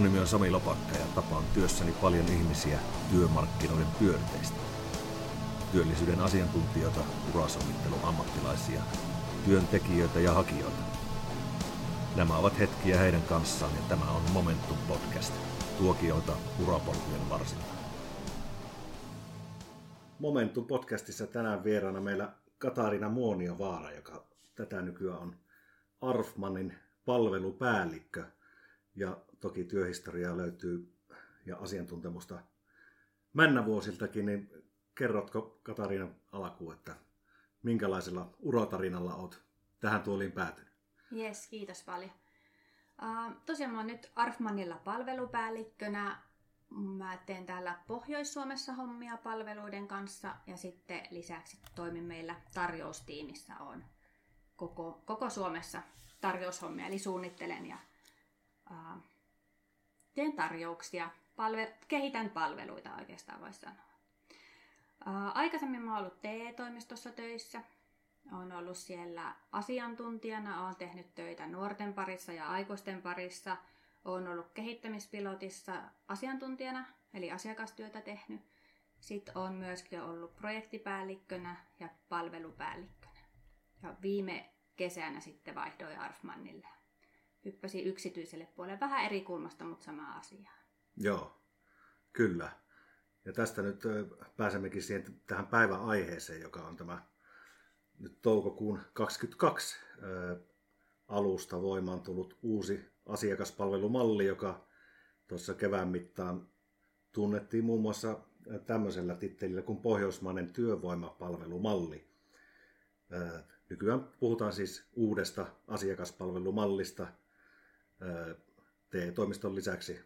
Mun nimi on Sami Lopakka ja tapaan työssäni paljon ihmisiä työmarkkinoiden pyörteistä. Työllisyyden asiantuntijoita, urasovittelun ammattilaisia, työntekijöitä ja hakijoita. Nämä ovat hetkiä heidän kanssaan ja tämä on Momentum Podcast. Tuokioita urapolkujen varsilla. Momentum Podcastissa tänään vieraana meillä Katarina Muonio Vaara, joka tätä nykyään on Arfmanin palvelupäällikkö. Ja toki työhistoriaa löytyy ja asiantuntemusta männävuosiltakin, niin kerrotko Katariina alkuun, että minkälaisella urotarinalla olet tähän tuoliin päätynyt? Jes, kiitos paljon. Uh, tosiaan mä oon nyt Arfmanilla palvelupäällikkönä. Mä teen täällä Pohjois-Suomessa hommia palveluiden kanssa ja sitten lisäksi toimin meillä tarjoustiimissä. on koko, koko Suomessa tarjoushommia, eli suunnittelen ja uh, teen tarjouksia, palve- kehitän palveluita oikeastaan voisi sanoa. Uh, aikaisemmin mä oon ollut TE-toimistossa töissä. Olen ollut siellä asiantuntijana, olen tehnyt töitä nuorten parissa ja aikuisten parissa. Olen ollut kehittämispilotissa asiantuntijana, eli asiakastyötä tehnyt. Sitten olen myöskin ollut projektipäällikkönä ja palvelupäällikkönä. Ja viime kesänä sitten vaihdoin Arfmannille hyppäsi yksityiselle puolelle vähän eri kulmasta, mutta sama asia. Joo, kyllä. Ja tästä nyt pääsemmekin siihen tähän päivän aiheeseen, joka on tämä nyt toukokuun 22 alusta voimaan tullut uusi asiakaspalvelumalli, joka tuossa kevään mittaan tunnettiin muun muassa tämmöisellä tittelillä kuin Pohjoismainen työvoimapalvelumalli. Nykyään puhutaan siis uudesta asiakaspalvelumallista, TE-toimiston lisäksi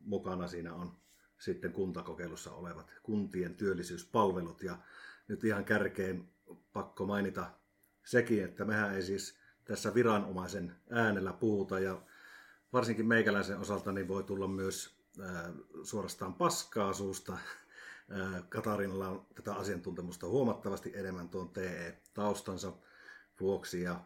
mukana siinä on sitten kuntakokeilussa olevat kuntien työllisyyspalvelut. Ja nyt ihan kärkeen pakko mainita sekin, että mehän ei siis tässä viranomaisen äänellä puhuta ja varsinkin meikäläisen osalta niin voi tulla myös suorastaan paskaa suusta. Katarinalla on tätä asiantuntemusta huomattavasti enemmän tuon TE-taustansa vuoksi ja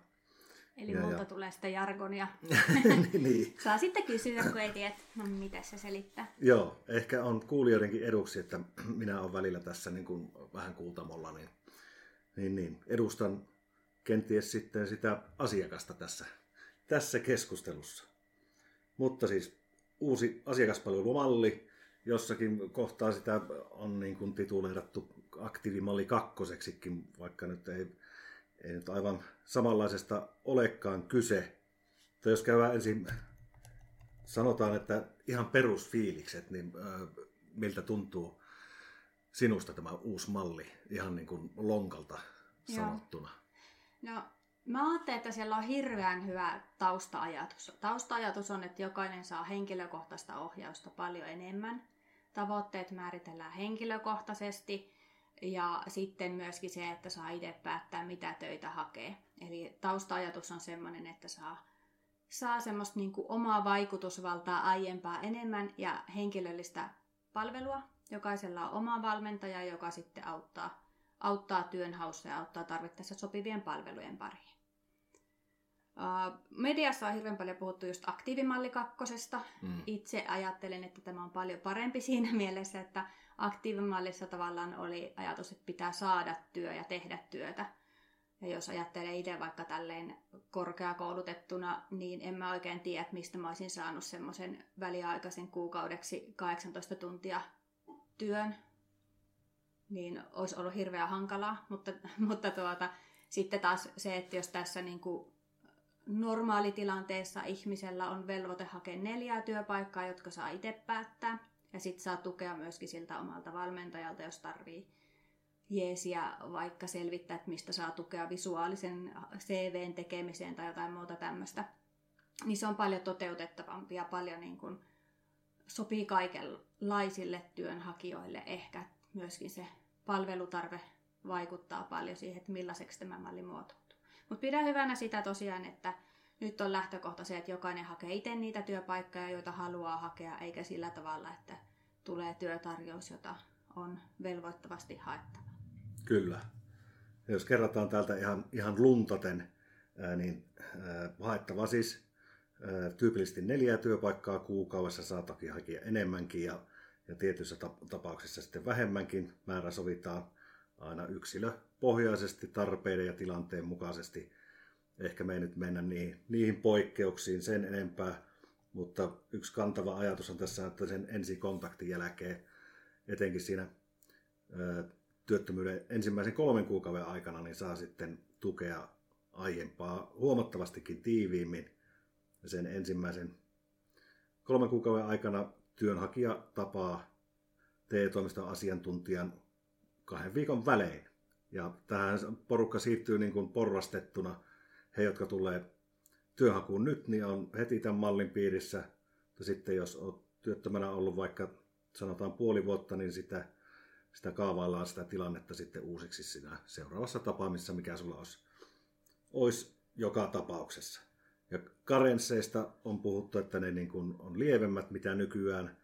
Eli ja, multa ja... tulee sitä jargonia. Niin. Saa sitten kysyä, kun ei tiedä, no mitä se selittää. Joo, ehkä on kuulijoidenkin eduksi, että minä olen välillä tässä niin kuin vähän kuultamolla, niin, niin, niin edustan kenties sitten sitä asiakasta tässä, tässä keskustelussa. Mutta siis uusi asiakaspalvelumalli, jossakin kohtaa sitä on niin kuin tituleerattu aktiivimalli kakkoseksikin, vaikka nyt ei ei nyt aivan samanlaisesta olekaan kyse. Tai jos käydään ensin, sanotaan, että ihan perusfiilikset, niin äh, miltä tuntuu sinusta tämä uusi malli ihan niin kuin lonkalta sanottuna? Joo. No, mä ajattelen, että siellä on hirveän hyvä tausta-ajatus. Tausta-ajatus on, että jokainen saa henkilökohtaista ohjausta paljon enemmän. Tavoitteet määritellään henkilökohtaisesti ja sitten myöskin se, että saa itse päättää, mitä töitä hakee. Eli tausta-ajatus on sellainen, että saa, saa semmoista niin kuin omaa vaikutusvaltaa aiempaa enemmän ja henkilöllistä palvelua. Jokaisella on oma valmentaja, joka sitten auttaa, auttaa työnhaussa ja auttaa tarvittaessa sopivien palvelujen pariin. Mediassa on hirveän paljon puhuttu just aktiivimalli kakkosesta. Mm. Itse ajattelen, että tämä on paljon parempi siinä mielessä, että aktiivimallissa tavallaan oli ajatus, että pitää saada työ ja tehdä työtä. Ja jos ajattelee itse vaikka tälleen korkeakoulutettuna, niin en mä oikein tiedä, mistä mä olisin saanut semmoisen väliaikaisen kuukaudeksi 18 tuntia työn. Niin olisi ollut hirveän hankalaa, mutta, mutta tuota, sitten taas se, että jos tässä niin kuin normaalitilanteessa ihmisellä on velvoite hakea neljää työpaikkaa, jotka saa itse päättää, ja sitten saa tukea myöskin siltä omalta valmentajalta, jos tarvii jeesiä vaikka selvittää, että mistä saa tukea visuaalisen CVn tekemiseen tai jotain muuta tämmöistä. Niin se on paljon toteutettavampi ja paljon niin kuin sopii kaikenlaisille työnhakijoille. Ehkä myöskin se palvelutarve vaikuttaa paljon siihen, että millaiseksi tämä malli muotoutuu. Mutta pidän hyvänä sitä tosiaan, että nyt on lähtökohta se, että jokainen hakee itse niitä työpaikkoja, joita haluaa hakea, eikä sillä tavalla, että tulee työtarjous, jota on velvoittavasti haettava. Kyllä. Jos kerrataan täältä ihan, ihan luntaten, niin haettava siis Tyypillisesti neljä työpaikkaa kuukaudessa saa toki hakea enemmänkin ja, ja tietyissä tapauksissa sitten vähemmänkin. Määrä sovitaan aina yksilöpohjaisesti tarpeiden ja tilanteen mukaisesti. Ehkä me ei nyt mennä niihin, niihin poikkeuksiin sen enempää, mutta yksi kantava ajatus on tässä, että sen ensikontaktin jälkeen, etenkin siinä työttömyyden ensimmäisen kolmen kuukauden aikana, niin saa sitten tukea aiempaa huomattavastikin tiiviimmin. Sen ensimmäisen kolmen kuukauden aikana työnhakija tapaa TE-toimiston asiantuntijan kahden viikon välein. Ja tähän porukka siirtyy niin kuin porrastettuna. He, jotka tulee työhakuun nyt, niin on heti tämän mallin piirissä. Ja sitten jos olet työttömänä ollut vaikka sanotaan puoli vuotta, niin sitä, sitä kaavaillaan sitä tilannetta sitten uusiksi siinä seuraavassa tapaamisessa, mikä sulla olisi, olisi joka tapauksessa. Ja karensseista on puhuttu, että ne niin kuin on lievemmät, mitä nykyään.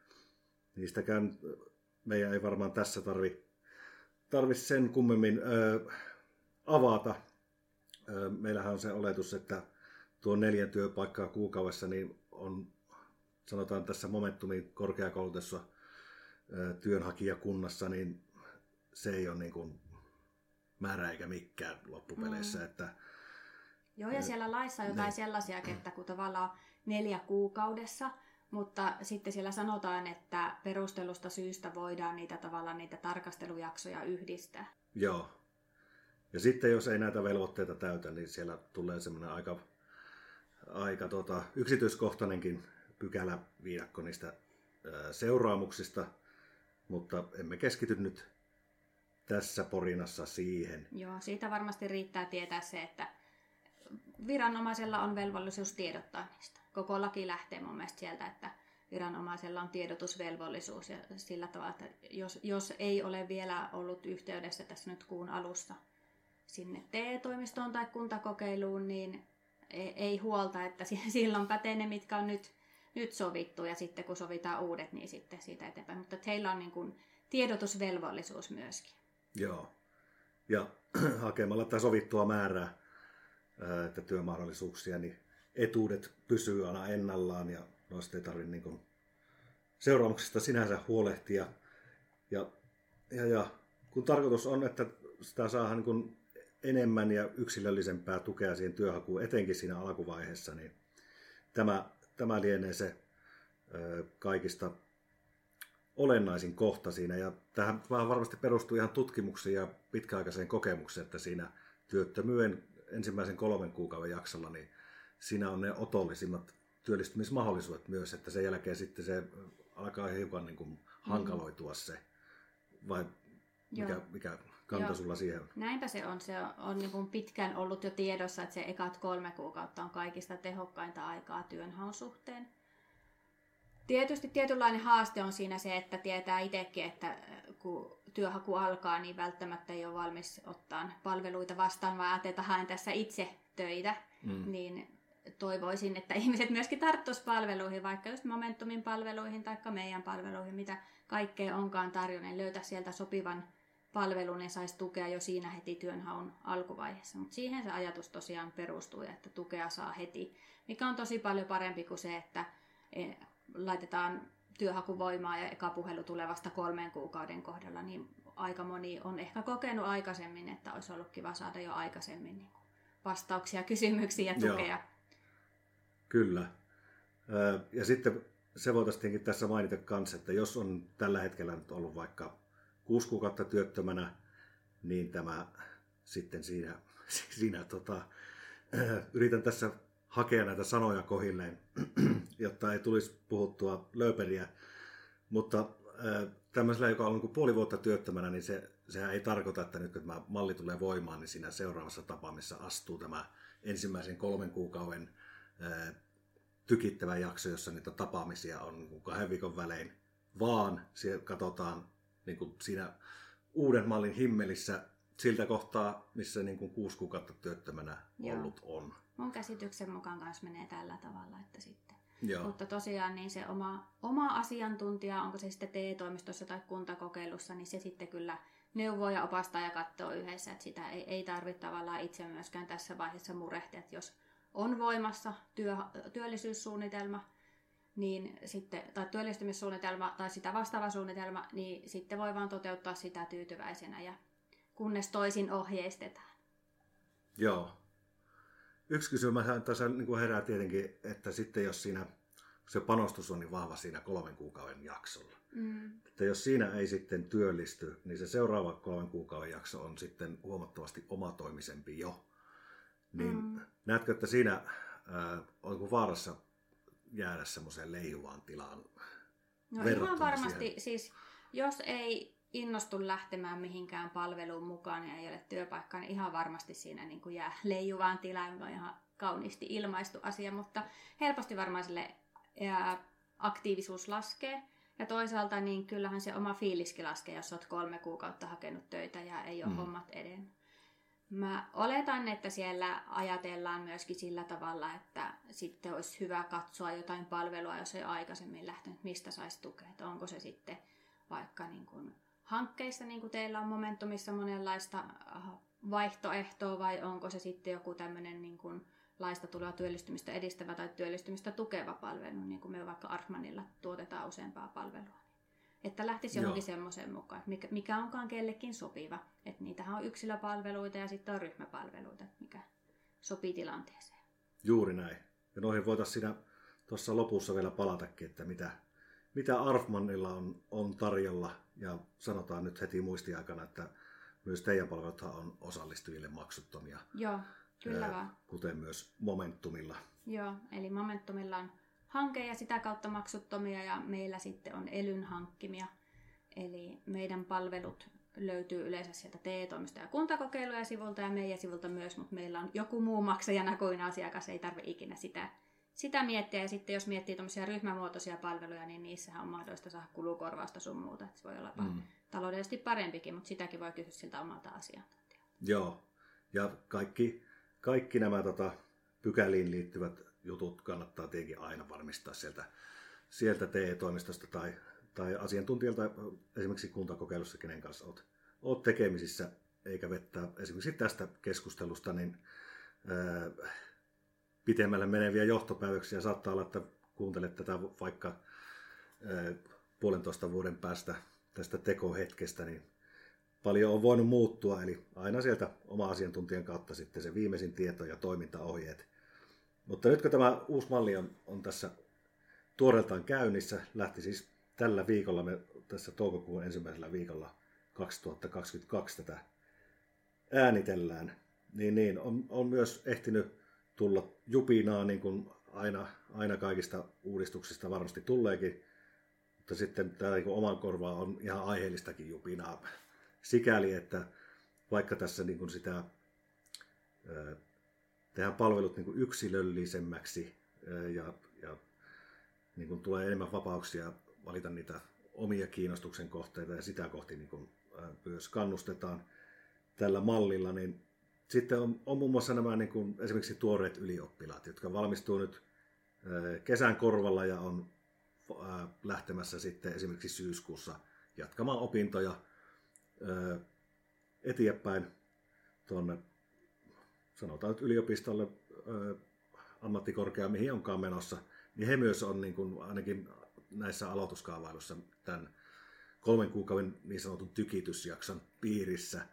Niistäkään meidän ei varmaan tässä tarvi, tarvi sen kummemmin ö, avata. Meillähän on se oletus, että tuo neljä työpaikkaa kuukaudessa niin on, sanotaan tässä Momentumin korkeakoulutussa työnhakijakunnassa, niin se ei ole niin kuin määrä eikä mikään loppupeleissä. Mm. Että, Joo, ja siellä laissa on jotain ne. sellaisia, että kun tavallaan neljä kuukaudessa, mutta sitten siellä sanotaan, että perustelusta syystä voidaan niitä tavallaan niitä tarkastelujaksoja yhdistää. Joo. Ja sitten jos ei näitä velvoitteita täytä, niin siellä tulee semmoinen aika, aika tota, yksityiskohtainenkin pykäläviidakko niistä seuraamuksista, mutta emme keskity nyt tässä porinassa siihen. Joo, siitä varmasti riittää tietää se, että viranomaisella on velvollisuus tiedottaa niistä. Koko laki lähtee mun mielestä sieltä, että viranomaisella on tiedotusvelvollisuus ja sillä tavalla, että jos, jos ei ole vielä ollut yhteydessä tässä nyt kuun alussa sinne TE-toimistoon tai kuntakokeiluun, niin ei, ei huolta, että silloin pätee ne, mitkä on nyt nyt sovittu ja sitten kun sovitaan uudet, niin sitten siitä eteenpäin. Mutta heillä on niin kuin tiedotusvelvollisuus myöskin. Joo. Ja hakemalla tätä sovittua määrää, että työmahdollisuuksia, niin etuudet pysyy aina ennallaan ja noista ei tarvitse niin seuraamuksista sinänsä huolehtia. Ja, ja, ja kun tarkoitus on, että sitä saa niin enemmän ja yksilöllisempää tukea siihen työhakuun, etenkin siinä alkuvaiheessa, niin tämä tämä lienee se kaikista olennaisin kohta siinä. Ja tähän vähän varmasti perustuu ihan tutkimuksiin ja pitkäaikaiseen kokemukseen, että siinä työttömyyden ensimmäisen kolmen kuukauden jaksolla, niin siinä on ne otollisimmat työllistymismahdollisuudet myös, että sen jälkeen sitten se alkaa hiukan niin kuin hankaloitua se, vai mikä, mikä kanta Joo. sulla siihen? Näinpä se on. Se on, on niin pitkään ollut jo tiedossa, että se ekat kolme kuukautta on kaikista tehokkainta aikaa työnhaun suhteen. Tietysti tietynlainen haaste on siinä se, että tietää itsekin, että äh, kun työhaku alkaa, niin välttämättä ei ole valmis ottaa palveluita vastaan, vaan että haen tässä itse töitä. Mm. Niin toivoisin, että ihmiset myöskin tarttuisivat palveluihin, vaikka just Momentumin palveluihin tai meidän palveluihin, mitä kaikkea onkaan tarjolla, niin löytää sieltä sopivan palvelun ja saisi tukea jo siinä heti työnhaun alkuvaiheessa. Mutta siihen se ajatus tosiaan perustuu, että tukea saa heti, mikä on tosi paljon parempi kuin se, että e, laitetaan työhakuvoimaa ja eka puhelu tulee vasta kolmeen kuukauden kohdalla, niin aika moni on ehkä kokenut aikaisemmin, että olisi ollut kiva saada jo aikaisemmin niin vastauksia kysymyksiin ja tukea. Joo. Kyllä. Ja sitten se voitaisiin tässä mainita kanssa, että jos on tällä hetkellä nyt ollut vaikka kuusi kuukautta työttömänä, niin tämä sitten siinä, siinä tota, yritän tässä hakea näitä sanoja kohilleen, jotta ei tulisi puhuttua lööperiä. Mutta tämmöisellä, joka on niin puoli vuotta työttömänä, niin se, sehän ei tarkoita, että nyt kun tämä malli tulee voimaan, niin siinä seuraavassa tapaamissa astuu tämä ensimmäisen kolmen kuukauden tykittävä jakso, jossa niitä tapaamisia on kahden viikon välein, vaan siellä katsotaan niin kuin siinä uuden mallin himmelissä siltä kohtaa, missä niin kuin kuusi kuukautta työttömänä Joo. ollut on. Mun käsityksen mukaan kanssa menee tällä tavalla, että sitten. Joo. Mutta tosiaan niin se oma, oma asiantuntija, onko se sitten TE-toimistossa tai kuntakokeilussa, niin se sitten kyllä neuvoo ja opastaa ja katsoo yhdessä, että sitä ei, ei tarvitse tavallaan itse myöskään tässä vaiheessa murehtia, että jos on voimassa työ, työllisyyssuunnitelma, niin sitten, tai työllistymissuunnitelma tai sitä vastaava suunnitelma, niin sitten voi vaan toteuttaa sitä tyytyväisenä ja kunnes toisin ohjeistetaan. Joo. Yksi kysymys tässä niin herää tietenkin, että sitten jos siinä se panostus on niin vahva siinä kolmen kuukauden jaksolla, mm. että jos siinä ei sitten työllisty, niin se seuraava kolmen kuukauden jakso on sitten huomattavasti omatoimisempi jo. Niin mm. näetkö, että siinä äh, on vaarassa jäädä semmoiseen leijuvaan tilaan? No ihan varmasti, siihen? siis jos ei innostu lähtemään mihinkään palveluun mukaan ja ei ole työpaikkaa, niin ihan varmasti siinä niin kuin jää leijuvaan tilaan, on ihan kauniisti ilmaistu asia, mutta helposti varmaan sille aktiivisuus laskee. Ja toisaalta niin kyllähän se oma fiiliskin laskee, jos olet kolme kuukautta hakenut töitä ja ei ole mm. hommat edennyt. Mä oletan, että siellä ajatellaan myöskin sillä tavalla, että sitten olisi hyvä katsoa jotain palvelua, jos ei aikaisemmin lähtenyt, mistä saisi tukea. Että onko se sitten vaikka niin kuin hankkeissa, niin kuin teillä on Momentumissa monenlaista äh, vaihtoehtoa, vai onko se sitten joku tämmöinen niin kuin laista tuleva työllistymistä edistävä tai työllistymistä tukeva palvelu, niin kuin me vaikka Artmanilla tuotetaan useampaa palvelua. Että lähtisi johonkin semmoiseen mukaan, mikä, mikä onkaan kellekin sopiva. Että niitähän on yksilöpalveluita ja sitten on ryhmäpalveluita, mikä sopii tilanteeseen. Juuri näin. Ja noihin voitaisiin siinä tuossa lopussa vielä palatakin, että mitä, mitä Arfmanilla on, on tarjolla. Ja sanotaan nyt heti muistiaikana, että myös teidän palveluthan on osallistujille maksuttomia. Joo, kyllä ää, vaan. Kuten myös Momentumilla. Joo, eli Momentumilla on hanke ja sitä kautta maksuttomia ja meillä sitten on elyn hankkimia. Eli meidän palvelut löytyy yleensä sieltä TE-toimista ja kuntakokeiluja sivulta ja meidän sivulta myös, mutta meillä on joku muu maksajana kuin asiakas, ei tarvitse ikinä sitä, sitä miettiä. Ja sitten jos miettii tuommoisia ryhmämuotoisia palveluja, niin niissähän on mahdollista saada kulukorvausta sun muuta. Se voi olla mm. taloudellisesti parempikin, mutta sitäkin voi kysyä siltä omalta asiantuntijalta. Joo, ja kaikki, kaikki nämä tota, pykäliin liittyvät jutut kannattaa tietenkin aina varmistaa sieltä, sieltä TE-toimistosta tai, tai asiantuntijalta esimerkiksi kuntakokeilussa, kenen kanssa olet, olet tekemisissä, eikä vettää esimerkiksi tästä keskustelusta niin ää, pitemmälle meneviä johtopäätöksiä. Saattaa olla, että kuuntelet tätä vaikka ää, puolentoista vuoden päästä tästä tekohetkestä, niin paljon on voinut muuttua, eli aina sieltä oma asiantuntijan kautta sitten se viimeisin tieto ja toimintaohjeet mutta nyt kun tämä uusi malli on, on tässä tuoreeltaan käynnissä, lähti siis tällä viikolla, me tässä toukokuun ensimmäisellä viikolla 2022 tätä äänitellään, niin, niin on, on myös ehtinyt tulla jupinaa, niin kuin aina, aina kaikista uudistuksista varmasti tuleekin, mutta sitten tämä niin oman korvaa on ihan aiheellistakin jupinaa. Sikäli, että vaikka tässä niin kuin sitä tehdään palvelut niin kuin yksilöllisemmäksi ja, ja niin kuin tulee enemmän vapauksia valita niitä omia kiinnostuksen kohteita ja sitä kohti niin kuin myös kannustetaan tällä mallilla, niin sitten on, on muun muassa nämä niin kuin esimerkiksi tuoreet ylioppilaat, jotka valmistuu nyt kesän korvalla ja on lähtemässä sitten esimerkiksi syyskuussa jatkamaan opintoja eteenpäin tuonne sanotaan nyt yliopistolle, ammattikorkea, mihin onkaan menossa, niin he myös on niin kuin, ainakin näissä aloituskaavailuissa tämän kolmen kuukauden niin sanotun tykitysjakson piirissä.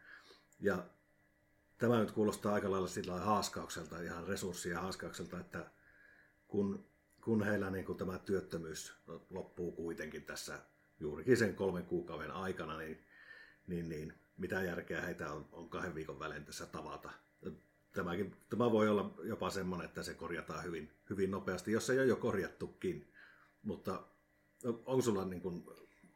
Ja tämä nyt kuulostaa aika lailla sillä haaskaukselta, ihan resurssia haaskaukselta, että kun, kun heillä niin kuin tämä työttömyys loppuu kuitenkin tässä juurikin sen kolmen kuukauden aikana, niin, niin, niin mitä järkeä heitä on, on kahden viikon välein tässä tavata tämäkin, tämä voi olla jopa semmoinen, että se korjataan hyvin, hyvin nopeasti, jos ei ole jo korjattukin. Mutta onko sulla niin kuin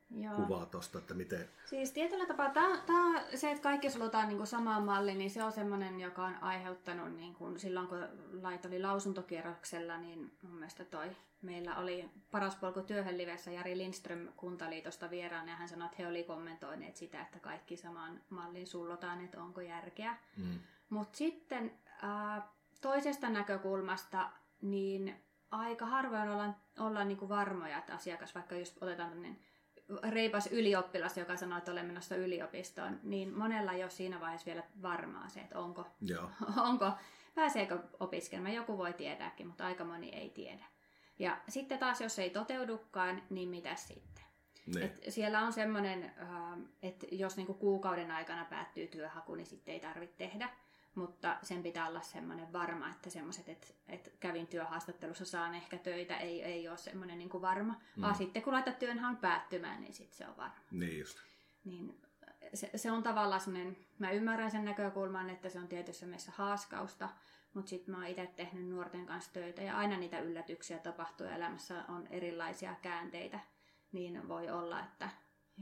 Joo. kuvaa tuosta, että miten... Siis tietyllä tapaa tämä, tämä, se, että kaikki sulutaan niin kuin samaan malliin, niin se on semmoinen, joka on aiheuttanut niin kuin silloin, kun lait oli lausuntokierroksella, niin mun mielestä toi meillä oli paras polku työhön livessä Jari Lindström Kuntaliitosta vieraan ja hän sanoi, että he oli kommentoineet sitä, että kaikki samaan malliin sullotaan, että onko järkeä. Mm. Mutta sitten ää, toisesta näkökulmasta, niin aika harvoin ollaan, ollaan niinku varmoja, että asiakas, vaikka jos otetaan tämmöinen reipas ylioppilas, joka sanoo, että olen menossa yliopistoon, niin monella ei ole siinä vaiheessa vielä varmaa se, että onko, Joo. onko pääseekö opiskelemaan. Joku voi tietääkin, mutta aika moni ei tiedä. Ja sitten taas, jos ei toteudukaan, niin mitä sitten? Niin. Et siellä on semmoinen, että jos niinku kuukauden aikana päättyy työhaku, niin sitten ei tarvitse tehdä. Mutta sen pitää olla semmoinen varma, että semmoiset, että, että kävin työhaastattelussa, saan ehkä töitä, ei, ei ole semmoinen niinku varma. Mm. Vaan sitten kun laitat työnhaun päättymään, niin sitten se on varma. Niin just. Niin se, se on tavallaan semmoinen, mä ymmärrän sen näkökulman, että se on tietyssä mielessä haaskausta, mutta sitten mä oon itse tehnyt nuorten kanssa töitä ja aina niitä yllätyksiä tapahtuu ja elämässä on erilaisia käänteitä, niin voi olla, että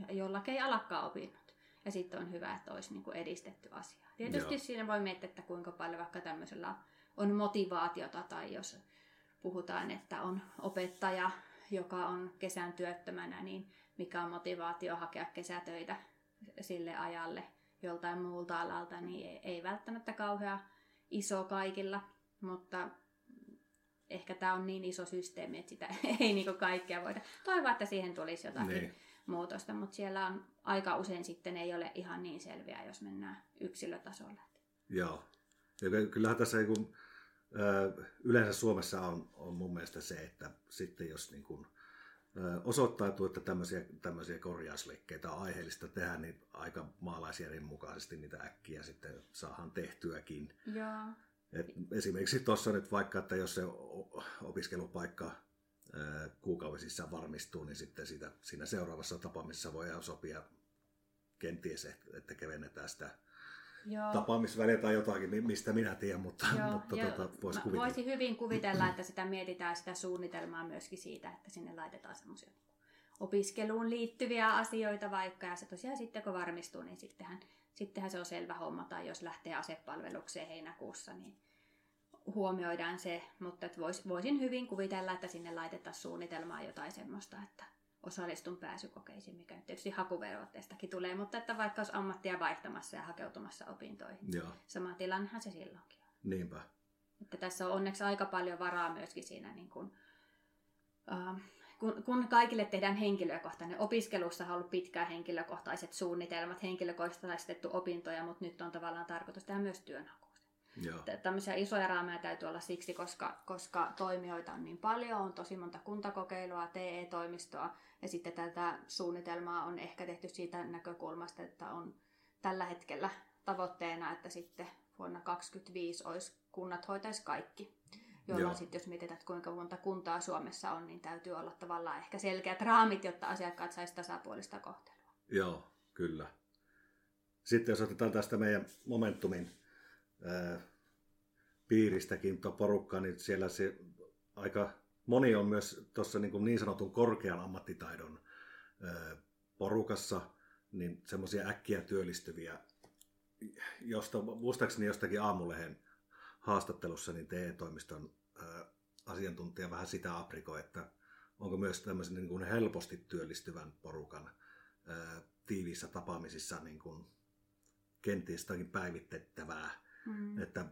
jollakin ei alakaan opinnot. Ja sitten on hyvä, että olisi niinku edistetty asiaa. Tietysti Joo. siinä voi miettiä, että kuinka paljon vaikka tämmöisellä on motivaatiota tai jos puhutaan, että on opettaja, joka on kesän työttömänä, niin mikä on motivaatio hakea kesätöitä sille ajalle joltain muulta alalta, niin ei välttämättä kauhean iso kaikilla, mutta ehkä tämä on niin iso systeemi, että sitä ei niinku kaikkea voida. Toivoa, että siihen tulisi jotakin niin. muutosta, mutta siellä on aika usein sitten ei ole ihan niin selviä, jos mennään yksilötasolle. Joo. Ja kyllähän tässä kun, yleensä Suomessa on, on mun mielestä se, että sitten jos niin kuin, osoittautuu, että tämmöisiä, tämmöisiä korjausliikkeitä on aiheellista tehdä, niin aika maalaisjärjen mukaisesti niitä äkkiä sitten saadaan tehtyäkin. Joo. Et esimerkiksi tuossa nyt vaikka, että jos se opiskelupaikka kuukausissa varmistuu, niin sitten sitä, siinä seuraavassa tapaamisessa voidaan sopia kenties, että kevennetään sitä Joo. tapaamisväliä tai jotakin, mistä minä tiedän, mutta, Joo, mutta tuota, voisi kuvitella. Voisi hyvin kuvitella, että sitä mietitään sitä suunnitelmaa myöskin siitä, että sinne laitetaan semmoisia opiskeluun liittyviä asioita vaikka, ja se tosiaan sitten kun varmistuu, niin sittenhän, sittenhän se on selvä homma, tai jos lähtee asepalvelukseen heinäkuussa, niin huomioidaan se, mutta vois, voisin hyvin kuvitella, että sinne laitetaan suunnitelmaa jotain semmoista, että osallistun pääsykokeisiin, mikä nyt tietysti hakuvelvoitteestakin tulee, mutta että vaikka olisi ammattia vaihtamassa ja hakeutumassa opintoihin. Joo. Sama tilannehan se silloinkin on. Niinpä. Että tässä on onneksi aika paljon varaa myöskin siinä, niin kun, uh, kun, kun kaikille tehdään henkilökohtainen. Opiskelussa on ollut pitkään henkilökohtaiset suunnitelmat, henkilökohtaistettu opintoja, mutta nyt on tavallaan tarkoitus tehdä myös työnhaku. Tämmöisiä isoja raameja täytyy olla siksi, koska, koska toimijoita on niin paljon, on tosi monta kuntakokeilua, TE-toimistoa ja sitten tätä suunnitelmaa on ehkä tehty siitä näkökulmasta, että on tällä hetkellä tavoitteena, että sitten vuonna 2025 olisi kunnat hoitaisi kaikki. Jolloin sitten jos mietitään, että kuinka monta kuntaa Suomessa on, niin täytyy olla tavallaan ehkä selkeät raamit, jotta asiakkaat saisi tasapuolista kohtelua. Joo, kyllä. Sitten jos otetaan tästä meidän Momentumin piiristäkin tuo porukka, niin siellä se aika moni on myös tuossa niin, niin sanotun korkean ammattitaidon porukassa, niin semmoisia äkkiä työllistyviä, josta muistaakseni jostakin aamulehen haastattelussa niin TE-toimiston asiantuntija vähän sitä aprikoi, että onko myös tämmöisen niin kuin helposti työllistyvän porukan tiiviissä tapaamisissa niin kuin kenties jotakin päivitettävää Mm. Että,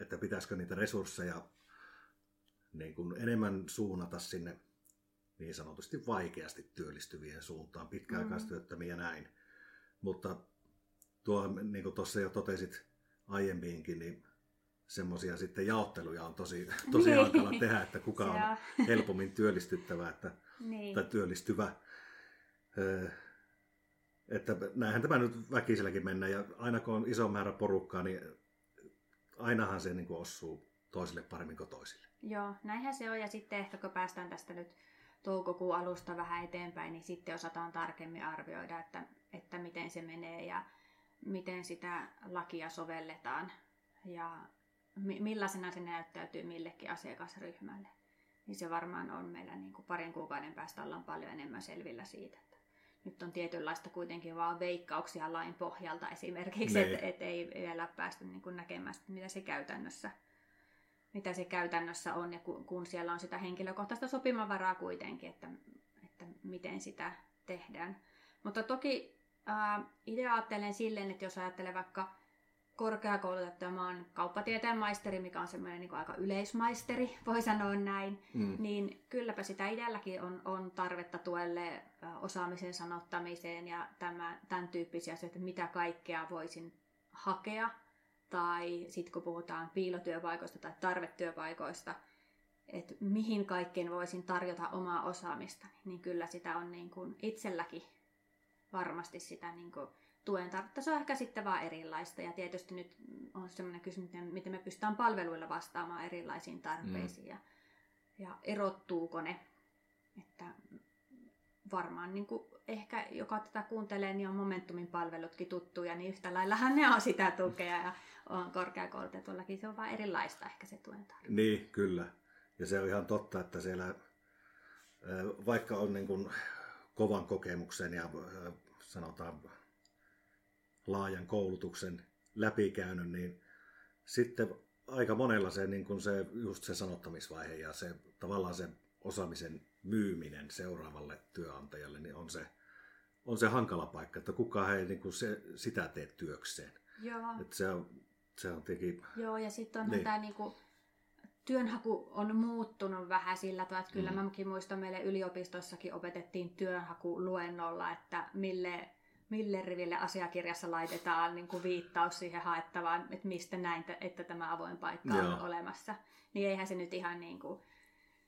että pitäisikö niitä resursseja niin kuin enemmän suunnata sinne niin sanotusti vaikeasti työllistyvien suuntaan, pitkäaikaistyöttömiä ja näin. Mutta tuo, niin kuin tuossa jo totesit aiemminkin, niin semmoisia sitten jaotteluja on tosi, tosi niin. hankala tehdä, että kuka on helpommin työllistyttävä että, niin. tai työllistyvä että näinhän tämä nyt väkiselläkin mennä ja aina kun on iso määrä porukkaa, niin ainahan se niin kuin osuu toisille paremmin kuin toisille. Joo, näinhän se on ja sitten ehkä kun päästään tästä nyt toukokuun alusta vähän eteenpäin, niin sitten osataan tarkemmin arvioida, että, että miten se menee ja miten sitä lakia sovelletaan ja millaisena se näyttäytyy millekin asiakasryhmälle. Niin se varmaan on meillä niin kuin parin kuukauden päästä ollaan paljon enemmän selvillä siitä nyt on tietynlaista kuitenkin vaan veikkauksia lain pohjalta esimerkiksi, että niin. et ei vielä päästä niin kuin näkemään, mitä se käytännössä mitä se käytännössä on ja kun, kun siellä on sitä henkilökohtaista sopimavaraa kuitenkin, että, että miten sitä tehdään. Mutta toki äh, itse ajattelen silleen, että jos ajattelee vaikka korkeakoulutettu ja mä oon kauppatieteen maisteri, mikä on semmoinen niin aika yleismaisteri, voi sanoa näin, mm. niin kylläpä sitä itselläkin on, on tarvetta tuelle osaamisen sanottamiseen ja tämä, tämän tyyppisiä asioita, että mitä kaikkea voisin hakea tai sitten kun puhutaan piilotyöpaikoista tai tarvetyöpaikoista, että mihin kaikkeen voisin tarjota omaa osaamista, niin kyllä sitä on niin kuin itselläkin varmasti sitä niin kuin tuen tarvetta. Se on ehkä sitten vaan erilaista ja tietysti nyt on sellainen kysymys, miten me pystytään palveluilla vastaamaan erilaisiin tarpeisiin mm. ja, ja erottuuko ne. Että varmaan niin kuin ehkä joka tätä kuuntelee, niin on Momentumin palvelutkin tuttuja, niin yhtä laillahan ne on sitä tukea ja on korkeakoulutetullakin. Se on vaan erilaista ehkä se tuen tarve. Niin, kyllä. Ja se on ihan totta, että siellä vaikka on niin kuin kovan kokemuksen ja sanotaan laajan koulutuksen läpikäynyt, niin sitten aika monella se, niin kuin se, just se sanottamisvaihe ja se tavallaan se osaamisen myyminen seuraavalle työnantajalle, niin on se, on se hankala paikka, että kukaan ei niin kuin se, sitä tee työkseen. Joo. Että se on, se on tietenkin... Joo, ja sitten on niin. tämä niin kuin, työnhaku on muuttunut vähän sillä tavalla, että kyllä mm. mäkin muistan, meille yliopistossakin opetettiin työnhaku luennolla, että mille, mille riville asiakirjassa laitetaan niin kuin viittaus siihen haettavaan, että mistä näin, että tämä avoin paikka Joo. on olemassa. Niin eihän se nyt ihan niin kuin...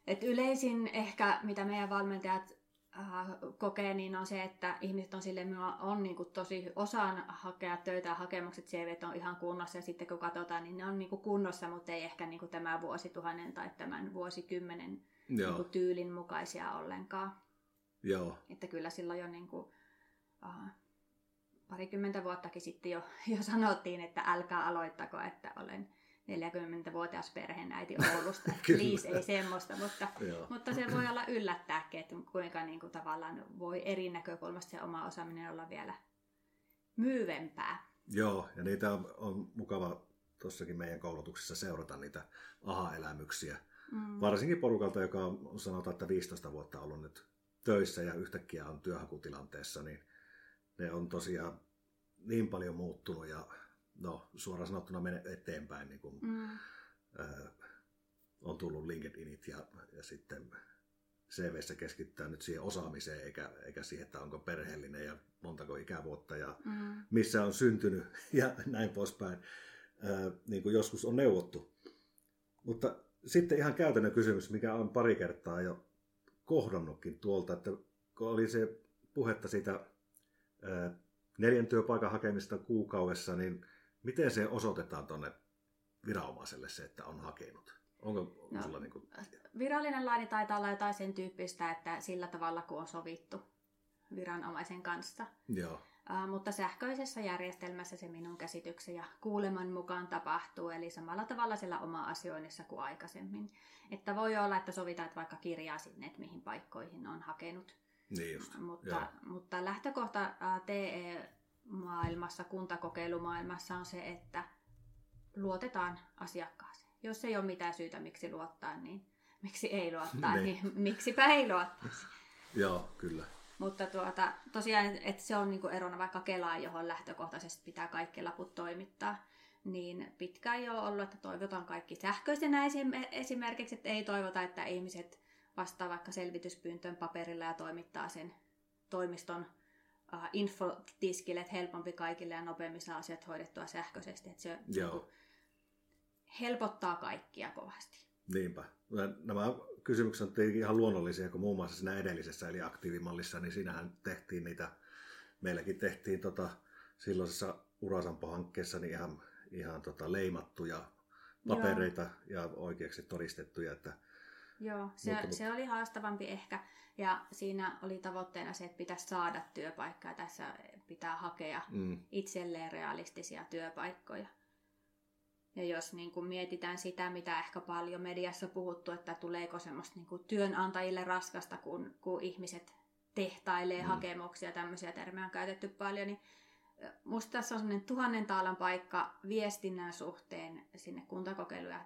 Että yleisin ehkä, mitä meidän valmentajat äh, kokee, niin on se, että ihmiset on sille minulla on niin kuin tosi osaan hakea töitä ja hakemukset CV on ihan kunnossa ja sitten kun katsotaan, niin ne on niin kuin kunnossa, mutta ei ehkä niin kuin tämän vuosituhannen tai tämän vuosikymmenen niin kuin tyylin mukaisia ollenkaan. Joo. Että kyllä silloin jo niin kuin, uh, parikymmentä vuottakin sitten jo, jo sanottiin, että älkää aloittako, että olen 40-vuotias perheenäiti Oulusta. Liis ei semmoista, mutta, mutta se voi olla yllättääkin, että kuinka niin kuin tavallaan voi eri näkökulmasta se oma osaaminen olla vielä myyvempää. Joo, ja niitä on, on mukava tuossakin meidän koulutuksessa seurata niitä aha-elämyksiä. Mm. Varsinkin porukalta, joka on sanotaan, että 15 vuotta ollut nyt töissä ja yhtäkkiä on työhakutilanteessa, niin ne on tosiaan niin paljon muuttunut ja no suoraan sanottuna mene eteenpäin. Niin kun, mm. ää, on tullut LinkedInit ja, ja sitten CVssä keskittää nyt siihen osaamiseen eikä, eikä siihen, että onko perheellinen ja montako ikävuotta ja mm. missä on syntynyt ja näin poispäin, ää, niin kuin joskus on neuvottu. Mutta sitten ihan käytännön kysymys, mikä on pari kertaa jo kohdannutkin tuolta, että kun oli se puhetta siitä neljän työpaikan hakemista kuukaudessa, niin Miten se osoitetaan tuonne viranomaiselle se, että on hakenut? Onko no, sulla niin kuin... Virallinen laini taitaa olla jotain sen tyyppistä, että sillä tavalla kun on sovittu viranomaisen kanssa. Joo. Uh, mutta sähköisessä järjestelmässä se minun käsityksen ja kuuleman mukaan tapahtuu, eli samalla tavalla siellä oma asioinnissa kuin aikaisemmin. Että voi olla, että sovitaan että vaikka kirjaa sinne, että mihin paikkoihin on hakenut. Niin just. Mutta, mutta lähtökohta uh, TE maailmassa, kuntakokeilumaailmassa on se, että luotetaan asiakkaaseen. Jos ei ole mitään syytä, miksi luottaa, niin miksi ei luottaa, niin, niin miksipä ei luottaisi. Joo, kyllä. Mutta tuota, tosiaan, että se on niinku erona vaikka Kelaan, johon lähtökohtaisesti pitää kaikki laput toimittaa, niin pitkään jo ollut, että toivotaan kaikki sähköisenä esimerkiksi, että ei toivota, että ihmiset vastaa vaikka selvityspyyntöön paperilla ja toimittaa sen toimiston uh, infotiskille, että helpompi kaikille ja nopeammin saa asiat hoidettua sähköisesti. Että se Joo. Niin helpottaa kaikkia kovasti. Niinpä. Nämä kysymykset on ihan luonnollisia, kun muun muassa siinä edellisessä eli aktiivimallissa, niin siinähän tehtiin niitä, meilläkin tehtiin tota, silloisessa Urasampo-hankkeessa niin ihan, ihan tota, leimattuja papereita Joo. ja oikeaksi todistettuja, että Joo, se, mutta, se oli haastavampi ehkä. Ja siinä oli tavoitteena se, että pitäisi saada työpaikkaa. Tässä pitää hakea mm. itselleen realistisia työpaikkoja. Ja jos niin kuin mietitään sitä, mitä ehkä paljon mediassa puhuttu, että tuleeko semmoista niin kuin työnantajille raskasta, kun, kun ihmiset tehtailee mm. hakemuksia, tämmöisiä termejä on käytetty paljon, niin musta tässä on semmoinen tuhannen taalan paikka viestinnän suhteen sinne kuntakokeilu- ja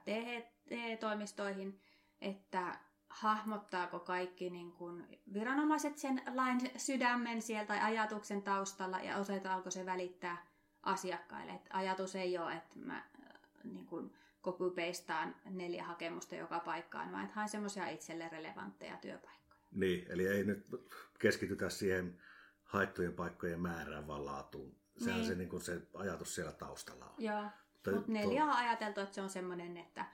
TE-toimistoihin, että hahmottaako kaikki niin kuin viranomaiset sen lain sydämen sieltä tai ajatuksen taustalla ja osataanko se välittää asiakkaille. Et ajatus ei ole, että mä äh, niin kuin copy-pastaan neljä hakemusta joka paikkaan, vaan että haen semmoisia itselle relevantteja työpaikkoja. Niin, eli ei nyt keskitytä siihen haettujen paikkojen määrään, vaan laatuun. Sehän niin. se, niin kuin se ajatus siellä taustalla on. Joo. Mutta Mutta neljä on ajateltu, että se on semmoinen, että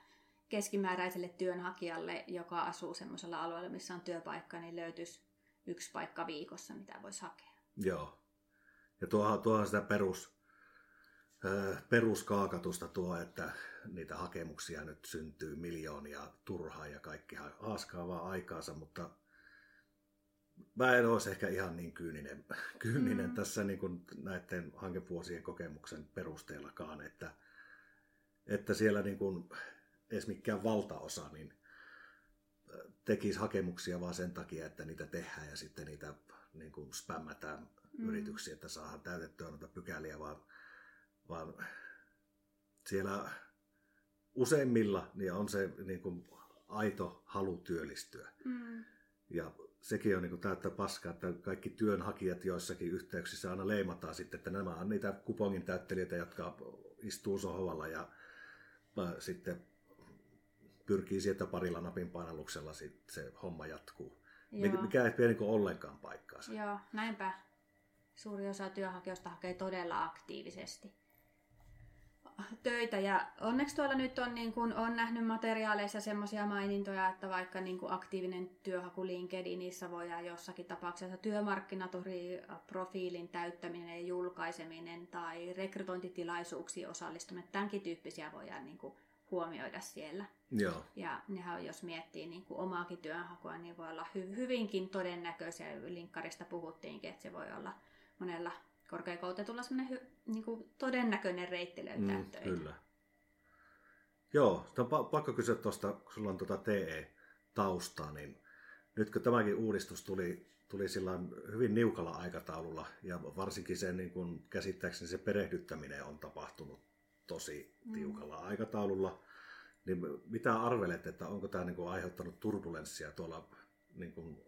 keskimääräiselle työnhakijalle, joka asuu semmoisella alueella, missä on työpaikka, niin löytyisi yksi paikka viikossa, mitä voisi hakea. Joo. Ja tuohan, tuohan sitä perus, peruskaakatusta tuo, että niitä hakemuksia nyt syntyy miljoonia turhaa ja kaikki haaskaa vaan aikaansa, mutta mä en olisi ehkä ihan niin kyyninen, kyyninen mm. tässä niin kuin näiden hankevuosien kokemuksen perusteellakaan, että, että siellä niin kuin edes mikään valtaosa niin tekisi hakemuksia vaan sen takia, että niitä tehdään ja sitten niitä niin kuin spämmätään mm. yrityksiä, että saadaan täytettyä noita pykäliä, vaan, vaan siellä useimmilla niin on se niin kuin aito halu työllistyä. Mm. Ja sekin on niin kuin täyttä paskaa, että kaikki työnhakijat joissakin yhteyksissä aina leimataan sitten, että nämä on niitä kupongin täyttelijöitä, jotka istuu sohvalla ja sitten pyrkii sieltä parilla napin painalluksella sit se homma jatkuu. Joo. Mikä ei pidä niin ollenkaan paikkaansa. Joo, näinpä. Suuri osa työnhakijoista hakee todella aktiivisesti töitä ja onneksi tuolla nyt on, niin kun, on nähnyt materiaaleissa semmoisia mainintoja, että vaikka niin kun aktiivinen työhaku LinkedInissä voidaan jossakin tapauksessa työmarkkinatori-profiilin täyttäminen ja julkaiseminen tai rekrytointitilaisuuksiin osallistuminen, tämänkin tyyppisiä voidaan niin kun, huomioida siellä. Joo. Ja nehän, jos miettii niin kuin omaakin työnhakua, niin voi olla hy- hyvinkin todennäköisiä. Linkkarista puhuttiinkin, että se voi olla monella korkeakoulutetulla sellainen hy- niin kuin todennäköinen reitti löytää mm, töitä. Kyllä. Joo, on pakko kysyä tuosta, kun sulla on tuota TE-taustaa, niin nyt kun tämäkin uudistus tuli, tuli sillä hyvin niukalla aikataululla, ja varsinkin sen niin kun käsittääkseni se perehdyttäminen on tapahtunut tosi mm. tiukalla mm. aikataululla, niin mitä arvelet, että onko tämä niin kuin aiheuttanut turbulenssia tuolla niin kuin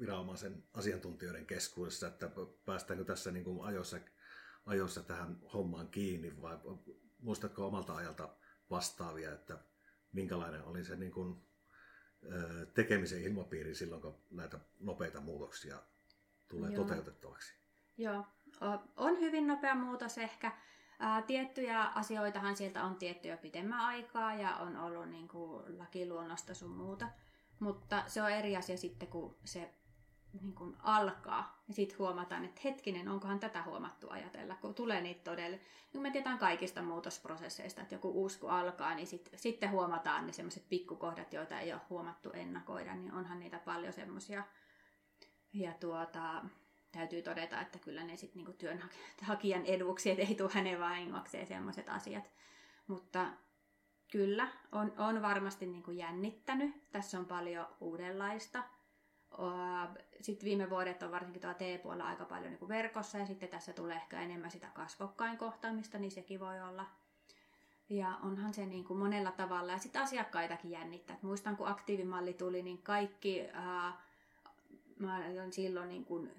viranomaisen asiantuntijoiden keskuudessa, että päästäänkö tässä niin kuin ajoissa, ajoissa tähän hommaan kiinni vai muistatko omalta ajalta vastaavia, että minkälainen oli se niin kuin, tekemisen ilmapiiri silloin, kun näitä nopeita muutoksia tulee Joo. toteutettavaksi? Joo, on hyvin nopea muutos ehkä. Tiettyjä asioitahan sieltä on tietty jo pitemmän aikaa ja on ollut niin kuin lakiluonnosta sun muuta. Mutta se on eri asia sitten, kun se niin kuin alkaa. Ja sitten huomataan, että hetkinen, onkohan tätä huomattu ajatella, kun tulee niitä todelle. Niin me tiedetään kaikista muutosprosesseista, että joku uusku alkaa, niin sit, sitten huomataan ne semmoiset pikkukohdat, joita ei ole huomattu ennakoida, niin onhan niitä paljon semmoisia. Ja tuota, täytyy todeta, että kyllä ne sitten niinku työnhakijan eduksi, että ei tule hänen vahingokseen semmoiset asiat. Mutta kyllä, on, on varmasti niinku jännittänyt. Tässä on paljon uudenlaista sitten viime vuodet on varsinkin tuolla T-puolella aika paljon niin verkossa ja sitten tässä tulee ehkä enemmän sitä kasvokkain kohtaamista, niin sekin voi olla. Ja onhan se niin kuin monella tavalla ja sitten asiakkaitakin jännittää. Et muistan kun aktiivimalli tuli, niin kaikki, ää, mä silloin niin kuin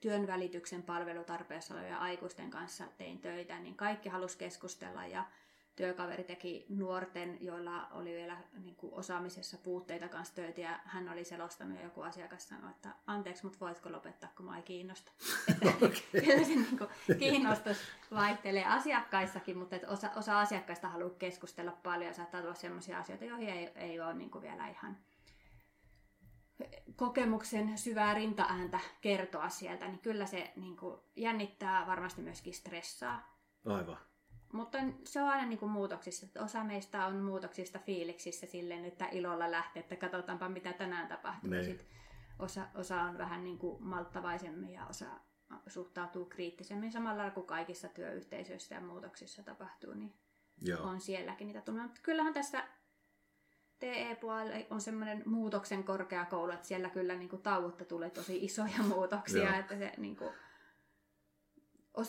työn välityksen palvelutarpeessa olevia aikuisten kanssa tein töitä, niin kaikki halusi keskustella ja työkaveri teki nuorten, joilla oli vielä niin kuin osaamisessa puutteita kanssa töitä ja hän oli selostanut ja joku asiakas sanoi, että anteeksi, mutta voitko lopettaa, kun mä ei kiinnosta. Okay. Kyllä se niin kuin, kiinnostus vaihtelee asiakkaissakin, mutta että osa, osa asiakkaista haluaa keskustella paljon ja saattaa tulla sellaisia asioita, joihin ei, ei ole niin kuin vielä ihan kokemuksen syvää rintaääntä kertoa sieltä, niin kyllä se niin kuin, jännittää, varmasti myöskin stressaa. Aivan. Mutta se on aina niin kuin muutoksissa. Että osa meistä on muutoksista fiiliksissä silleen, että ilolla lähtee, että katsotaanpa mitä tänään tapahtuu. Niin. Sitten osa, osa on vähän niin kuin malttavaisemmin ja osa suhtautuu kriittisemmin samalla kuin kaikissa työyhteisöissä ja muutoksissa tapahtuu, niin Joo. on sielläkin niitä tunnemia. Mutta kyllähän tässä TE-puolella on semmoinen muutoksen korkeakoulu, että siellä kyllä niin kuin tauotta tulee tosi isoja muutoksia, Joo. että se niin kuin,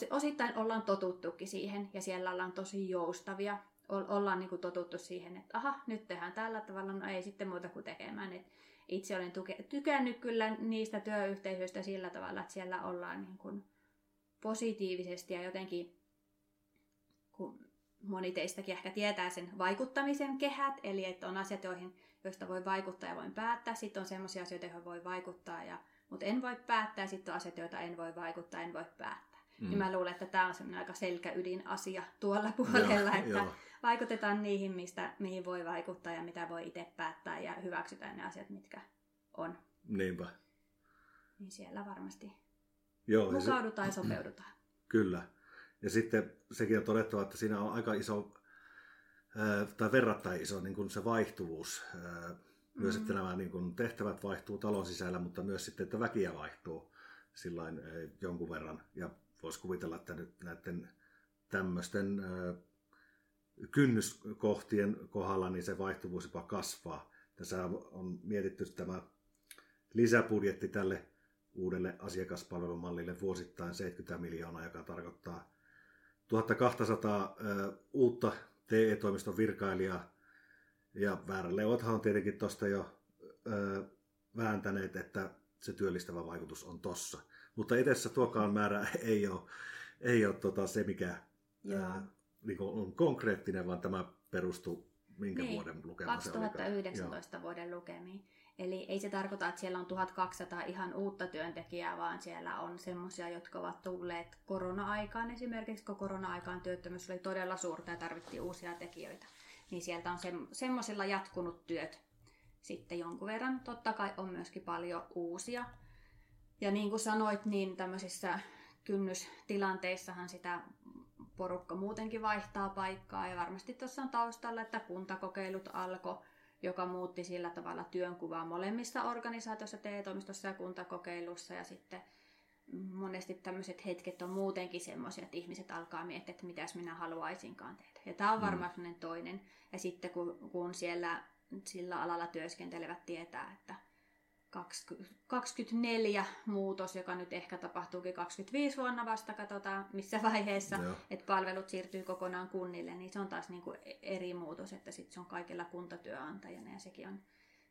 osittain ollaan totuttukin siihen ja siellä ollaan tosi joustavia. Ollaan niin kuin totuttu siihen, että aha, nyt tehdään tällä tavalla, no ei sitten muuta kuin tekemään. Et itse olen tuke- tykännyt kyllä niistä työyhteisöistä sillä tavalla, että siellä ollaan niin kuin positiivisesti ja jotenkin, kun moni teistäkin ehkä tietää sen vaikuttamisen kehät, eli että on asiat, joihin, joista voi vaikuttaa ja voin päättää. Sitten on sellaisia asioita, joihin voi vaikuttaa, ja, mutta en voi päättää. Sitten on asiat, joita en voi vaikuttaa, en voi päättää. mm. niin mä luulen, että tämä on semmoinen aika selkäydin asia tuolla puolella, joo, että joo. vaikutetaan niihin, mistä, mihin voi vaikuttaa ja mitä voi itse päättää ja hyväksytään ne asiat, mitkä on. Niinpä. Niin siellä varmasti joo, mukaudutaan ja, se... ja sopeudutaan. Kyllä. Ja sitten sekin on todettava, että siinä on aika iso, tai verrattain iso niin kuin se vaihtuvuus. Myös, mm-hmm. että nämä niin kuin tehtävät vaihtuu talon sisällä, mutta myös sitten, että väkiä vaihtuu sillain jonkun verran. Ja voisi kuvitella, että nyt näiden tämmöisten kynnyskohtien kohdalla niin se vaihtuvuus jopa kasvaa. Tässä on mietitty tämä lisäbudjetti tälle uudelle asiakaspalvelumallille vuosittain 70 miljoonaa, joka tarkoittaa 1200 uutta TE-toimiston virkailijaa. Ja vääräleuothan on tietenkin tuosta jo vääntäneet, että se työllistävä vaikutus on tossa. Mutta edessä tuokaan määrä ei ole, ei ole tota se, mikä ää, niin on konkreettinen, vaan tämä perustuu minkä niin, vuoden lukema 2019 se vuoden lukemiin. Eli ei se tarkoita, että siellä on 1200 ihan uutta työntekijää, vaan siellä on semmoisia, jotka ovat tulleet korona-aikaan esimerkiksi, kun korona-aikaan työttömyys oli todella suurta ja tarvittiin uusia tekijöitä. Niin sieltä on se, semmoisilla jatkunut työt sitten jonkun verran. Totta kai on myöskin paljon uusia. Ja niin kuin sanoit, niin tämmöisissä kynnystilanteissahan sitä porukka muutenkin vaihtaa paikkaa. Ja varmasti tuossa on taustalla, että kuntakokeilut alkoi joka muutti sillä tavalla työnkuvaa molemmissa organisaatioissa, TE-toimistossa ja kuntakokeilussa. Ja sitten monesti tämmöiset hetket on muutenkin semmoisia, että ihmiset alkaa miettiä, että mitäs minä haluaisinkaan tehdä. Ja tämä on mm. varmaan mm. toinen. Ja sitten kun, kun siellä sillä alalla työskentelevät tietää, että 24 muutos, joka nyt ehkä tapahtuukin 25 vuonna vasta, katsotaan missä vaiheessa, Joo. että palvelut siirtyy kokonaan kunnille, niin se on taas niin kuin eri muutos, että sitten se on kaikilla kuntatyöantajana ja sekin on,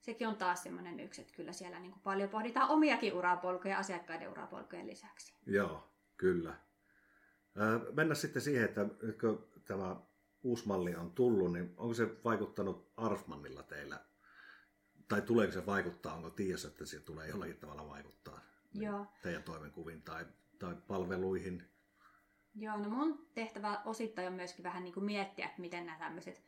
sekin on taas semmoinen yksi, että kyllä siellä niin kuin paljon pohditaan omiakin urapolkuja asiakkaiden urapolkujen lisäksi. Joo, kyllä. Mennä sitten siihen, että kun tämä uusi malli on tullut, niin onko se vaikuttanut Arfmannilla teillä tai tuleeko se vaikuttaa, onko tiedossa, että se tulee jollakin tavalla vaikuttaa niin Joo. teidän toimenkuviin tai, tai palveluihin? Joo, no mun tehtävä osittain on myöskin vähän niin kuin miettiä, että miten nämä tämmöiset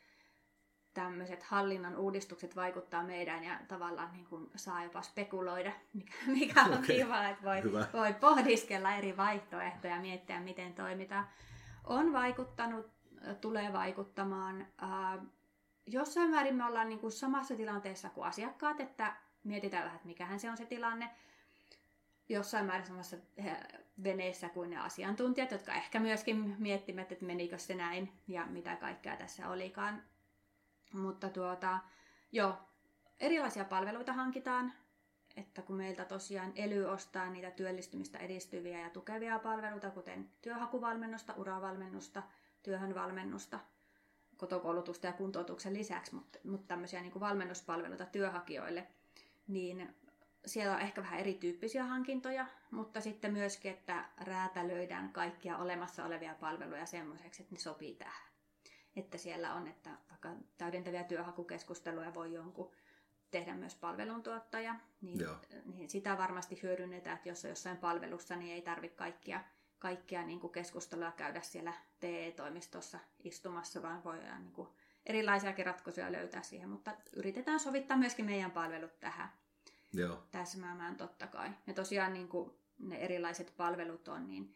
tämmöiset hallinnon uudistukset vaikuttaa meidän ja tavallaan niin kuin saa jopa spekuloida, mikä, mikä on okay. kiva, että voi, voi pohdiskella eri vaihtoehtoja ja miettiä, miten toimitaan. On vaikuttanut, tulee vaikuttamaan. Äh, jossain määrin me ollaan niin kuin samassa tilanteessa kuin asiakkaat, että mietitään vähän, että mikähän se on se tilanne. Jossain määrin samassa eh, veneessä kuin ne asiantuntijat, jotka ehkä myöskin miettivät, että menikö se näin ja mitä kaikkea tässä olikaan. Mutta tuota, joo, erilaisia palveluita hankitaan, että kun meiltä tosiaan ELY ostaa niitä työllistymistä edistyviä ja tukevia palveluita, kuten työhakuvalmennusta, uravalmennusta, työhönvalmennusta, kotokoulutusta ja kuntoutuksen lisäksi, mutta, mutta tämmöisiä niin kuin valmennuspalveluita työhakijoille, niin siellä on ehkä vähän erityyppisiä hankintoja, mutta sitten myöskin, että räätälöidään kaikkia olemassa olevia palveluja semmoiseksi, että ne sopii tähän. Että siellä on, että vaikka täydentäviä työhakukeskusteluja voi jonkun tehdä myös palveluntuottaja, niin, niin sitä varmasti hyödynnetään, että jos on jossain palvelussa, niin ei tarvitse kaikkia kaikkia niin kuin keskustelua käydä siellä TE-toimistossa istumassa, vaan voi niin kuin erilaisiakin ratkaisuja löytää siihen, mutta yritetään sovittaa myöskin meidän palvelut tähän Joo. täsmäämään totta kai. Ja tosiaan niin kuin ne erilaiset palvelut on, niin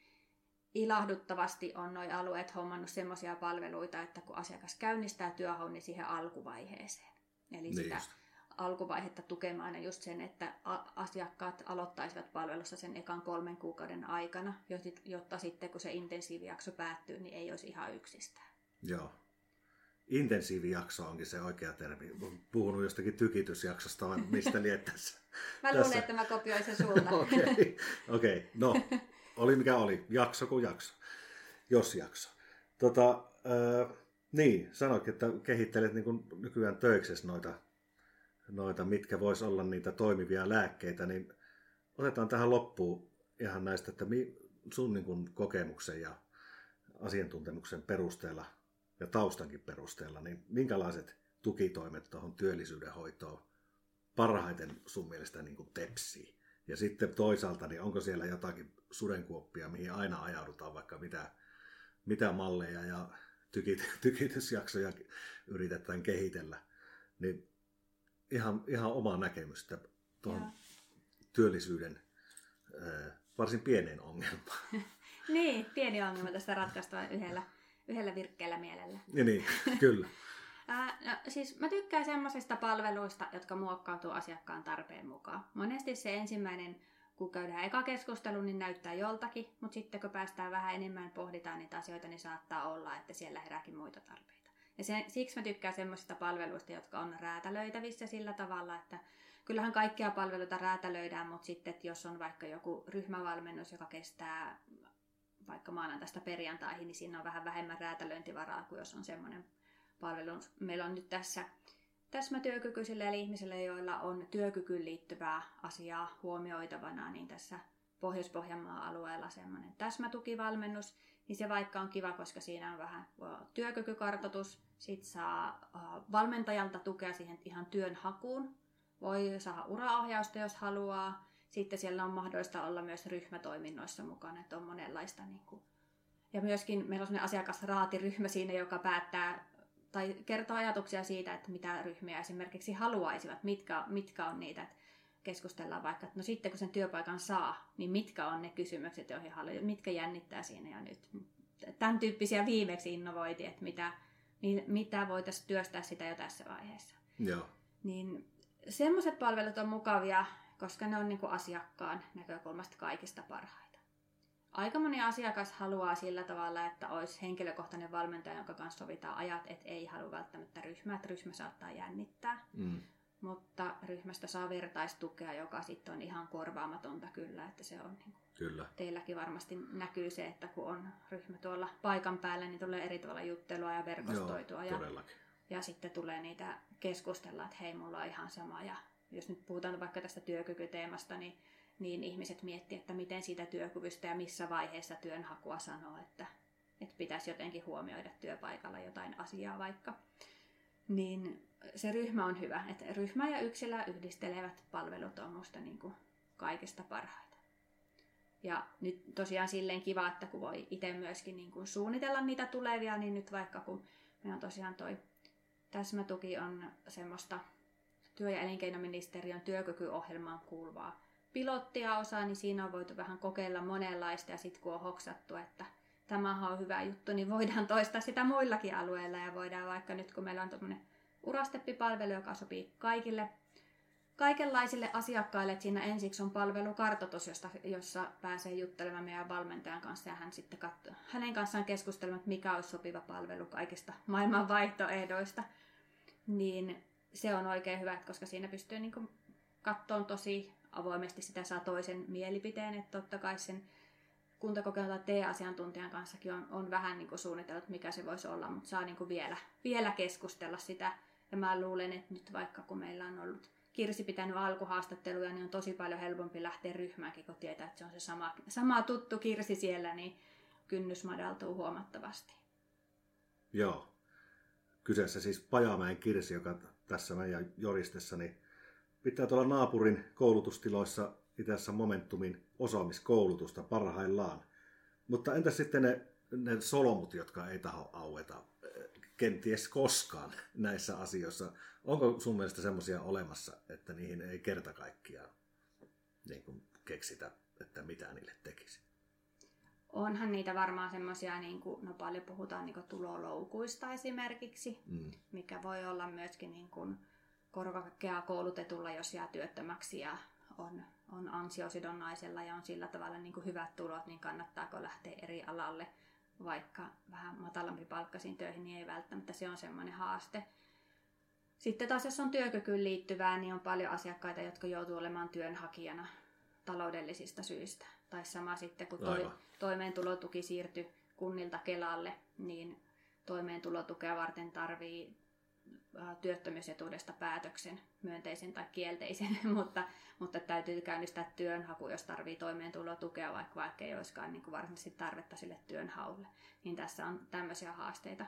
ilahduttavasti on nuo alueet hommannut semmoisia palveluita, että kun asiakas käynnistää työhaun, niin siihen alkuvaiheeseen. Eli niin sitä just alkuvaihetta tukemaan just sen, että asiakkaat aloittaisivat palvelussa sen ekan kolmen kuukauden aikana, jotta sitten kun se intensiivijakso päättyy, niin ei olisi ihan yksistään. Joo. Intensiivijakso onkin se oikea termi. Puhunut jostakin tykitysjaksosta, vai mistä liettäessä? mä luulen, Tässä. että mä kopioin sen sulta. Okei, okay. okay. no, oli mikä oli. Jakso kuin jakso. Jos jakso. Tota, äh, niin, sanoitkin, että kehittelet niin nykyään töiksessä noita noita, mitkä vois olla niitä toimivia lääkkeitä, niin otetaan tähän loppuun ihan näistä, että sun niin kuin kokemuksen ja asiantuntemuksen perusteella ja taustankin perusteella, niin minkälaiset tukitoimet tuohon työllisyyden hoitoon parhaiten sun mielestä niin kuin tepsii? Ja sitten toisaalta, niin onko siellä jotakin sudenkuoppia, mihin aina ajaudutaan, vaikka mitä, mitä malleja ja tykit, tykitysjaksoja yritetään kehitellä. Niin ihan, ihan omaa näkemystä tuohon työllisyyden varsin pieneen ongelmaan. niin, pieni ongelma tästä ratkaistua yhdellä, yhdellä virkkeellä mielellä. niin, niin kyllä. No, siis mä tykkään semmoisista palveluista, jotka muokkautuu asiakkaan tarpeen mukaan. Monesti se ensimmäinen, kun käydään eka keskustelu, niin näyttää joltakin, mutta sitten kun päästään vähän enemmän pohditaan niitä asioita, niin saattaa olla, että siellä herääkin muita tarpeita. Ja se, siksi mä tykkään semmoisista palveluista, jotka on räätälöitävissä sillä tavalla, että kyllähän kaikkia palveluita räätälöidään, mutta sitten että jos on vaikka joku ryhmävalmennus, joka kestää vaikka maanantaista perjantaihin, niin siinä on vähän vähemmän räätälöintivaraa kuin jos on semmoinen palvelu. Meillä on nyt tässä täsmätyökykyisille eli ihmisille, joilla on työkykyyn liittyvää asiaa huomioitavana, niin tässä Pohjois-Pohjanmaan alueella semmoinen täsmätukivalmennus, niin se vaikka on kiva, koska siinä on vähän työkykykartoitus, sit saa valmentajalta tukea siihen ihan työn hakuun, voi saada uraohjausta, jos haluaa. Sitten siellä on mahdollista olla myös ryhmätoiminnoissa mukana, että on monenlaista. Niin kuin. Ja myöskin meillä on sellainen asiakasraatiryhmä siinä, joka päättää tai kertoo ajatuksia siitä, että mitä ryhmiä esimerkiksi haluaisivat, mitkä, mitkä on niitä. Että keskustellaan vaikka, että no sitten kun sen työpaikan saa, niin mitkä on ne kysymykset, joihin haluaa, mitkä jännittää siinä ja nyt. Tämän tyyppisiä viimeksi innovoitiin, että mitä, mitä voitaisiin työstää sitä jo tässä vaiheessa. Joo. Niin semmoiset palvelut on mukavia, koska ne on niin kuin asiakkaan näkökulmasta kaikista parhaita. Aika moni asiakas haluaa sillä tavalla, että olisi henkilökohtainen valmentaja, jonka kanssa sovitaan ajat, että ei halua välttämättä ryhmää, että ryhmä saattaa jännittää. Mm. Mutta ryhmästä saa vertaistukea, joka sitten on ihan korvaamatonta kyllä, että se on niin Kyllä. Teilläkin varmasti näkyy se, että kun on ryhmä tuolla paikan päällä, niin tulee eri tavalla juttelua ja verkostoitua. Joo, ja, ja sitten tulee niitä keskustella, että hei, mulla on ihan sama. Ja jos nyt puhutaan vaikka tästä työkykyteemasta, niin, niin ihmiset miettii, että miten siitä työkyvystä ja missä vaiheessa työnhakua sanoo, että, että pitäisi jotenkin huomioida työpaikalla jotain asiaa vaikka. Niin se ryhmä on hyvä. Että ryhmä ja yksilö yhdistelevät palvelut on musta niin kuin kaikista parhaita. Ja nyt tosiaan silleen kiva, että kun voi itse myöskin niin kuin suunnitella niitä tulevia, niin nyt vaikka kun meillä on tosiaan toi täsmätuki on semmoista työ- ja elinkeinoministeriön työkykyohjelmaan kuuluvaa pilottia osa, niin siinä on voitu vähän kokeilla monenlaista ja sitten kun on hoksattu, että tämä on hyvä juttu, niin voidaan toistaa sitä muillakin alueilla ja voidaan vaikka nyt kun meillä on tuommoinen urasteppipalvelu, joka sopii kaikille kaikenlaisille asiakkaille, että siinä ensiksi on palvelukartoitus, josta, jossa pääsee juttelemaan meidän valmentajan kanssa ja hän sitten katsoo, hänen kanssaan keskustelemaan, että mikä olisi sopiva palvelu kaikista maailman vaihtoehdoista. Niin se on oikein hyvä, koska siinä pystyy niin katsomaan tosi avoimesti sitä saa toisen mielipiteen, että totta kai sen kuntakokeilta T-asiantuntijan kanssakin on, on vähän niin suunnitellut, mikä se voisi olla, mutta saa niin vielä, vielä keskustella sitä. Ja mä luulen, että nyt vaikka kun meillä on ollut Kirsi pitänyt alkuhaastatteluja, niin on tosi paljon helpompi lähteä ryhmäänkin, kun tietää, että se on se sama, sama tuttu Kirsi siellä, niin kynnys madaltuu huomattavasti. Joo. Kyseessä siis Pajamäen Kirsi, joka tässä meidän joristessa niin pitää tuolla naapurin koulutustiloissa itse Momentumin osaamiskoulutusta parhaillaan. Mutta entä sitten ne, ne solmut, jotka ei taho aueta kenties koskaan näissä asioissa? Onko sun mielestä semmoisia olemassa, että niihin ei kerta kaikkiaan niin kuin keksitä, että mitä niille tekisi? Onhan niitä varmaan semmoisia, niin kuin, no paljon puhutaan niin kuin tuloloukuista esimerkiksi, mm. mikä voi olla myöskin niin kuin korkeaa koulutetulla, jos jää työttömäksi ja on, on ansiosidonnaisella ja on sillä tavalla niin kuin hyvät tulot, niin kannattaako lähteä eri alalle, vaikka vähän matalampi palkkaisiin töihin, niin ei välttämättä se on semmoinen haaste. Sitten taas jos on työkykyyn liittyvää, niin on paljon asiakkaita, jotka joutuu olemaan työnhakijana taloudellisista syistä. Tai sama sitten, kun toi, toimeentulotuki siirtyi kunnilta Kelalle, niin toimeentulotukea varten tarvii työttömyysetuudesta päätöksen, myönteisen tai kielteisen, mutta, mutta täytyy käynnistää työnhaku, jos tarvii toimeentulotukea, vaikka, vaikka ei olisikaan niin kuin varsinaisesti tarvetta sille työnhaulle. Niin tässä on tämmöisiä haasteita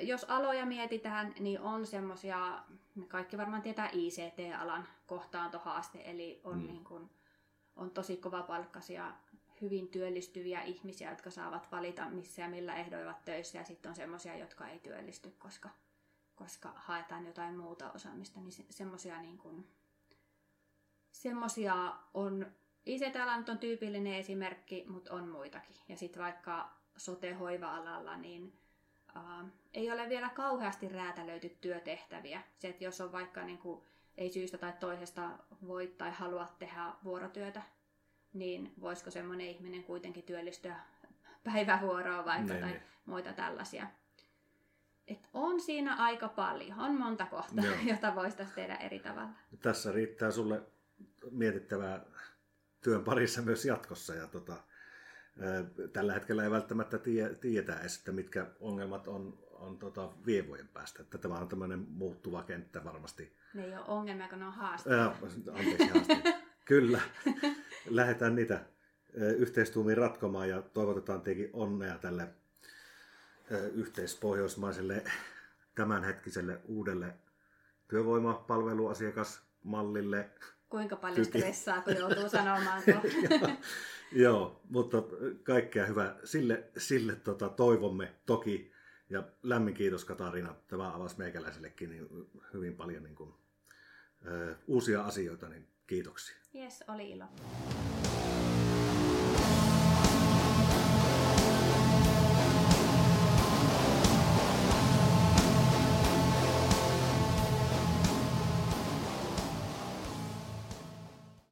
jos aloja mietitään, niin on semmoisia, kaikki varmaan tietää ICT-alan kohtaantohaaste, eli on mm. niin kuin on tosi kovapalkkaisia, hyvin työllistyviä ihmisiä, jotka saavat valita missä ja millä ehdoilla töissä. Ja sitten on semmoisia, jotka ei työllisty, koska, koska haetaan jotain muuta osaamista. Niin se, semmoisia niin kuin, semmosia on, ICT-ala nyt on tyypillinen esimerkki, mutta on muitakin. Ja sitten vaikka sote-hoiva-alalla, niin ää, ei ole vielä kauheasti räätälöity työtehtäviä. Se, että jos on vaikka niin kuin, ei syystä tai toisesta voi tai halua tehdä vuorotyötä, niin voisiko semmoinen ihminen kuitenkin työllistyä päivävuoroon vaikka niin, tai niin. muita tällaisia. Et on siinä aika paljon, on monta kohtaa, Joo. jota voitaisiin tehdä eri tavalla. Tässä riittää sulle mietittävää työn parissa myös jatkossa. Ja tota, tällä hetkellä ei välttämättä tie, tiedetä edes, että mitkä ongelmat on, on tota vievojen päästä. Että tämä on tämmöinen muuttuva kenttä varmasti. Ne ei ole ongelmia, kun ne on haasteita. anteeksi, haasteita. Kyllä. Lähdetään niitä yhteistuumiin ratkomaan ja toivotetaan tietenkin onnea tälle yhteispohjoismaiselle tämänhetkiselle uudelle työvoimapalveluasiakasmallille. Kuinka paljon stressaa, kun joutuu sanomaan Joo, mutta kaikkea hyvää sille, sille tota, toivomme toki. Ja lämmin kiitos Katariina, tämä avasi meikäläisellekin niin hyvin paljon niin kuin, ö, uusia asioita, niin kiitoksia. Yes, oli ilo.